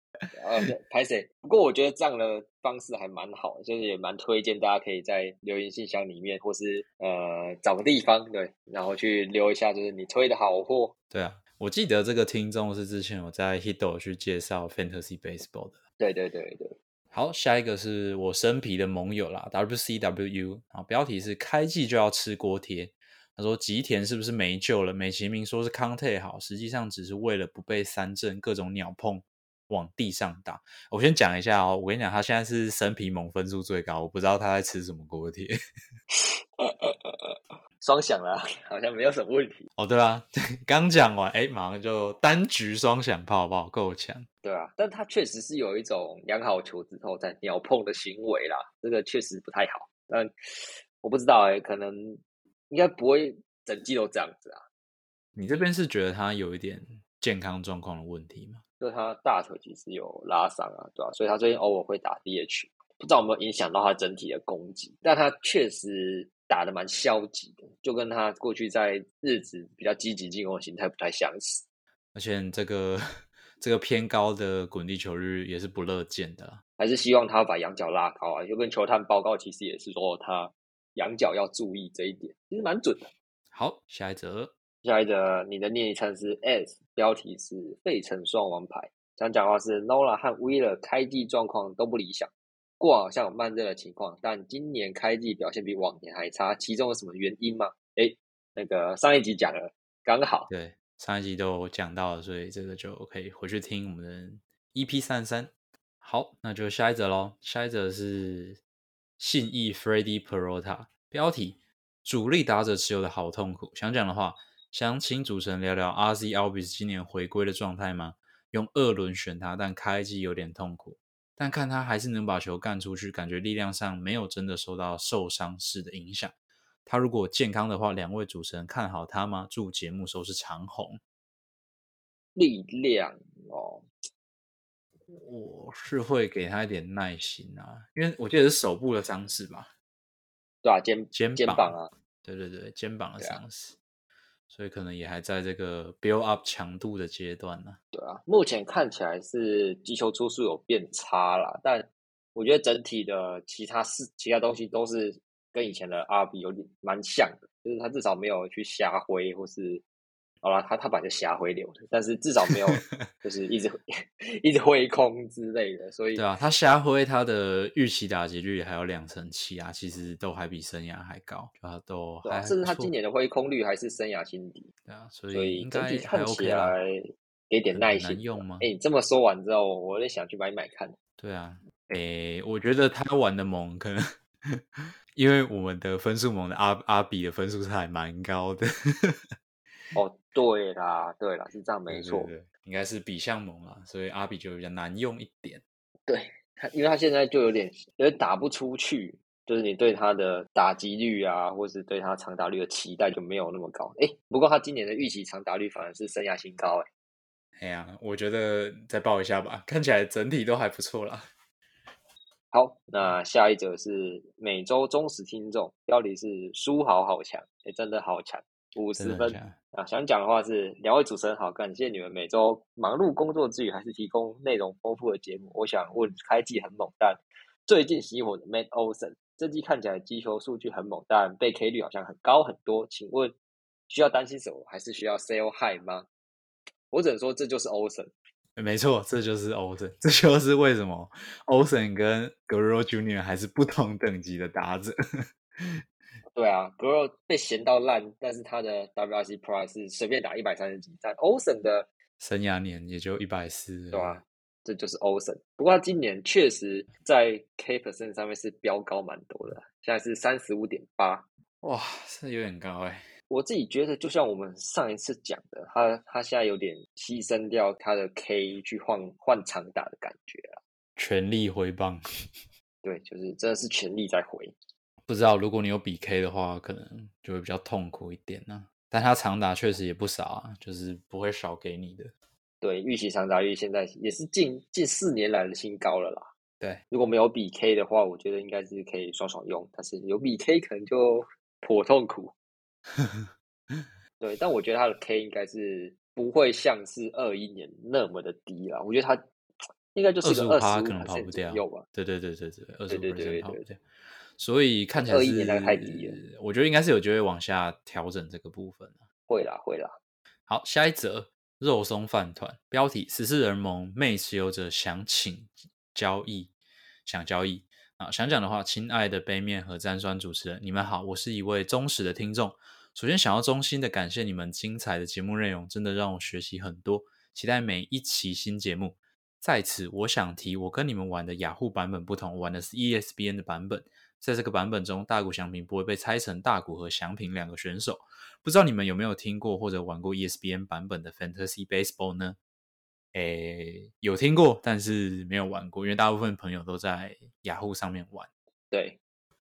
B: 呃，拍谁？不过我觉得这样的方式还蛮好，就是也蛮推荐大家可以在留言信箱里面，或是呃找个地方，对，然后去留一下，就是你推的好货。
A: 对啊，我记得这个听众是之前我在 Hito 去介绍 Fantasy Baseball 的。
B: 对对对对。
A: 好，下一个是我生皮的盟友啦，WCW 啊，标题是开季就要吃锅贴。他说吉田是不是没救了？美其名说是康泰好，实际上只是为了不被三振各种鸟碰往地上打。我先讲一下哦，我跟你讲，他现在是生皮盟分数最高，我不知道他在吃什么锅贴。(laughs)
B: 双响了，(laughs) 好像没有什么问题。
A: 哦，对啊，(laughs) 刚讲完，哎，马上就单局双响泡泡，够强。
B: 对啊，但他确实是有一种养好球之后再鸟碰的行为啦，这个确实不太好。但我不知道哎，可能应该不会整季都这样子啊。
A: 你这边是觉得他有一点健康状况的问题吗？
B: 就他大腿其实有拉伤啊，对吧？所以他最近偶尔会打 DH，不知道有没有影响到他整体的攻击。但他确实。打的蛮消极的，就跟他过去在日子比较积极进攻的形态不太相似。
A: 而且这个 (laughs) 这个偏高的滚地球率也是不乐见的，
B: 还是希望他把仰角拉高啊。就跟球探报告其实也是说他仰角要注意这一点，其实蛮准的。
A: 好，下一则，
B: 下一则，你的昵称是 S，标题是费城双王牌，想讲话是 Nola 和 Wheeler 开季状况都不理想。过往好像有慢热的情况，但今年开季表现比往年还差，其中有什么原因吗？哎，那个上一集讲了，刚好。
A: 对，上一集都讲到了，所以这个就可以回去听我们的 EP 三三。好，那就下一则喽。下一则是信义 Freddie Perota，标题：主力打者持有的好痛苦。想讲的话，想请主持人聊聊 RZ Albis 今年回归的状态吗？用二轮选他，但开季有点痛苦。但看他还是能把球干出去，感觉力量上没有真的受到受伤式的影响。他如果健康的话，两位主持人看好他吗？祝节目收视长虹。
B: 力量哦，
A: 我是会给他一点耐心啊，因为我记得是手部的伤势吧？
B: 对啊，肩
A: 肩
B: 肩膀啊，
A: 对对对，肩膀的伤势。所以可能也还在这个 build up 强度的阶段呢。
B: 对啊，目前看起来是击球出速有变差了，但我觉得整体的其他事、其他东西都是跟以前的 RB 有点蛮像的，就是他至少没有去瞎挥或是。好了，他他把这瞎回流的，但是至少没有 (laughs) 就是一直一直挥空之类的，所以
A: 对啊，他瞎挥他的预期打击率还有两成七啊，其实都还比生涯还高，啊都还
B: 甚至他今年的挥空率还是生涯新低。
A: 对啊，所以
B: 整体看起来给点耐心
A: 用吗？
B: 哎，你这么说完之后，我在想去买买看。
A: 对啊，哎，我觉得他玩的猛，可能因为我们的分数猛的阿阿比的分数是还蛮高的。
B: 哦，对啦，对啦，是这样没错，
A: 应该是比相盟啊，所以阿比就比较难用一点。
B: 对他，因为他现在就有点有点打不出去，就是你对他的打击率啊，或是对他长打率的期待就没有那么高。哎，不过他今年的预期长打率反而是生涯新高，哎。
A: 哎呀，我觉得再报一下吧，看起来整体都还不错啦。
B: 好，那下一则是每周忠实听众，标题是书豪好强，哎，真的好强。五十分啊！想讲的话是，两位主持人好，感谢你们每周忙碌工作之余，还是提供内容丰富的节目。我想问，开季很猛，但最近熄火的 Matt Olson，这季看起来击球数据很猛，但被 K 率好像很高很多。请问需要担心什么，还是需要 sell high 吗？我只能说，这就是 Olson。
A: 没错，这就是 Olson，这就是为什么 Olson 跟 Guerrero Junior 还是不同等级的打者。
B: 对啊 g r l 被嫌到烂，但是他的 WRC Plus 是随便打一百三十几，但 Olsen 的
A: 生涯年也就一百四，
B: 对吧？这就是 Olsen。不过他今年确实在 K percent 上面是飙高蛮多的，现在是三十五点八，
A: 哇，是有点高哎。
B: 我自己觉得，就像我们上一次讲的，他他现在有点牺牲掉他的 K 去换换长打的感觉了，
A: 全力回棒。(laughs)
B: 对，就是真的是全力在回。
A: 不知道如果你有比 K 的话，可能就会比较痛苦一点呢。但他长打确实也不少啊，就是不会少给你的。
B: 对，预期长打率现在也是近近四年来的新高了啦。
A: 对，
B: 如果没有比 K 的话，我觉得应该是可以爽爽用，但是有比 K 可能就颇痛苦。(laughs) 对，但我觉得他的 K 应该是不会像是二一年那么的低啦。我觉得他应该就是个二十五
A: 可能跑不掉
B: 吧。
A: 对对对对对，二十五
B: 对对对
A: 跑不掉。所以看起来是
B: 太低了。
A: 我觉得应该是有机会往下调整这个部分
B: 会啦，会啦。
A: 好，下一则肉松饭团标题：十四人盟妹持有者想请交易，想交易啊？想讲的话，亲爱的杯面和詹酸主持人，你们好，我是一位忠实的听众。首先，想要衷心的感谢你们精彩的节目内容，真的让我学习很多。期待每一期新节目。在此，我想提，我跟你们玩的雅虎版本不同，玩的是 ESBN 的版本。在这个版本中，大谷翔平不会被拆成大谷和翔平两个选手。不知道你们有没有听过或者玩过 ESPN 版本的 Fantasy Baseball 呢？诶，有听过，但是没有玩过，因为大部分朋友都在雅虎上面玩。
B: 对，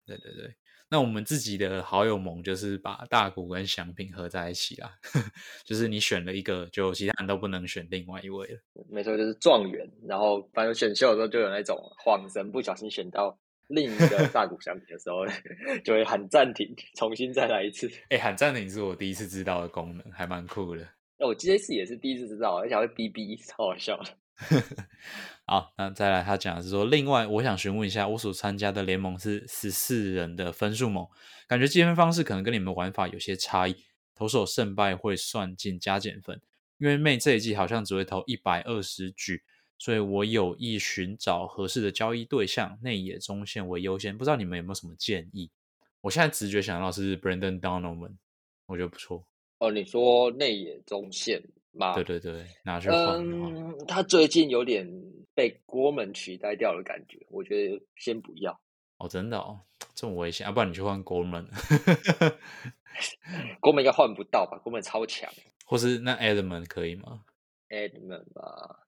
A: 对对对。那我们自己的好友盟就是把大谷跟祥平合在一起啦，(laughs) 就是你选了一个，就其他人都不能选另外一位了。
B: 没错，就是状元。然后反正选秀的时候就有那种晃神，不小心选到另一个大谷祥平的时候，(laughs) 就会喊暂停，重新再来一次。
A: 哎，喊暂停是我第一次知道的功能，还蛮酷的。
B: 那我这次也是第一次知道，而且会哔哔，超好笑。(laughs)
A: 好，那再来，他讲的是说，另外我想询问一下，我所参加的联盟是十四人的分数盟，感觉积分方式可能跟你们玩法有些差异，投手胜败会算进加减分。因为妹这一季好像只会投一百二十局，所以我有意寻找合适的交易对象，内野中线为优先。不知道你们有没有什么建议？我现在直觉想到是 Brandon Donovan，我觉得不错。
B: 哦，你说内野中线吗？
A: 对对对，拿去换。
B: 嗯，他最近有点。被国门取代掉的感觉，我觉得先不要
A: 哦，真的哦，这么危险，要不然你去换国门，(laughs)
B: 国门应该换不到吧？国门超强，
A: 或是那 Edmond 可以吗
B: ？Edmond 吧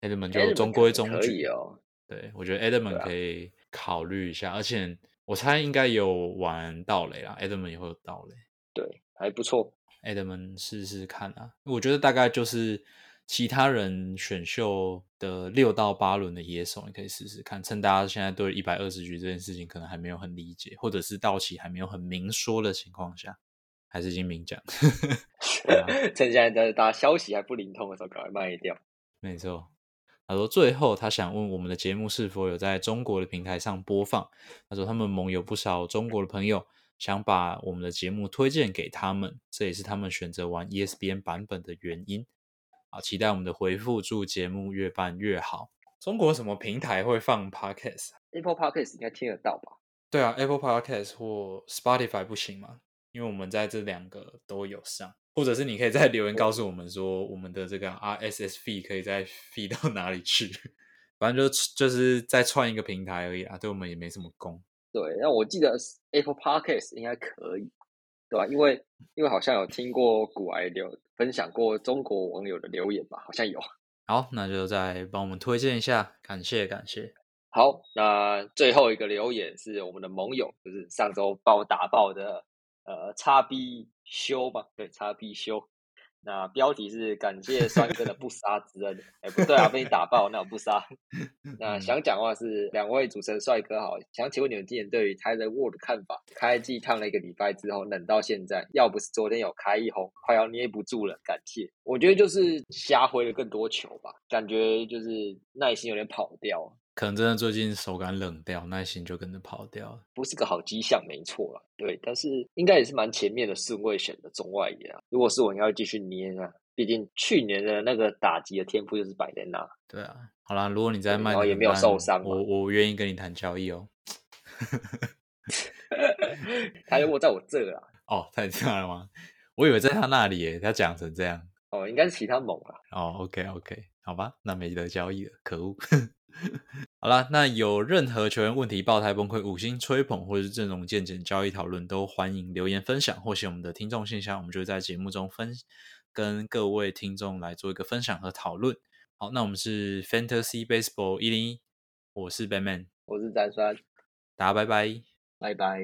A: ，Edmond 就中规中矩
B: 哦。
A: 对，我觉得 Edmond 可以考虑一下，而且我猜应该有玩盗雷啦，Edmond 也会有盗雷，
B: 对，还不错
A: ，Edmond 试试看啊，我觉得大概就是。其他人选秀的六到八轮的野手，你可以试试看。趁大家现在对一百二十局这件事情可能还没有很理解，或者是到期还没有很明说的情况下，还是已经明讲。(laughs) (laughs)
B: 趁现在大家消息还不灵通的时候，赶快卖掉。
A: 没错。他说最后他想问我们的节目是否有在中国的平台上播放。他说他们盟有不少中国的朋友，想把我们的节目推荐给他们，这也是他们选择玩 ESPN 版本的原因。啊，期待我们的回复，祝节目越办越好。中国什么平台会放 Podcast？Apple
B: Podcast 应该听得到吧？
A: 对啊，Apple Podcast 或 Spotify 不行吗？因为我们在这两个都有上，或者是你可以在留言告诉我们说，我们的这个 RSS feed 可以再 feed 到哪里去？反正就就是再创一个平台而已啊，对我们也没什么功。
B: 对，那我记得 Apple Podcast 应该可以。对吧？因为因为好像有听过古埃留分享过中国网友的留言吧，好像有。
A: 好，那就再帮我们推荐一下，感谢感谢。
B: 好，那最后一个留言是我们的盟友，就是上周帮我打爆的呃叉 B 修吧，对叉 B 修。那标题是感谢帅哥的不杀之恩，哎，不对啊，被你打爆，那我不杀。(laughs) 那想讲话是两位主持人帅哥好，想请问你们今年对于 Tyler Ward 的看法？开季烫了一个礼拜之后，冷到现在，要不是昨天有开一红，快要捏不住了，感谢。我觉得就是瞎挥了更多球吧，感觉就是耐心有点跑掉。
A: 可能真的最近手感冷掉，耐心就跟着跑掉了，
B: 不是个好迹象，没错啦。对，但是应该也是蛮前面的顺位选的中外野啊。如果是我，应该继续捏啊，毕竟去年的那个打击的天赋就是摆在那。
A: 对啊，好啦，如果你在卖，
B: 然后也没有受伤，
A: 我我愿意跟你谈交易哦。(laughs)
B: 他如果在我这啦，
A: 哦，在这了吗？我以为在他那里耶，他讲成这样。
B: 哦，应该是其他猛了。
A: 哦，OK OK，好吧，那没得交易了，可恶。(laughs) 好了，那有任何球员问题、爆胎崩溃、五星吹捧或者是阵容见解、交易讨论，都欢迎留言分享，或写我们的听众信箱，我们就在节目中分跟各位听众来做一个分享和讨论。好，那我们是 Fantasy Baseball 一零一，我是 Batman，
B: 我是詹酸，
A: 大家拜拜，
B: 拜拜。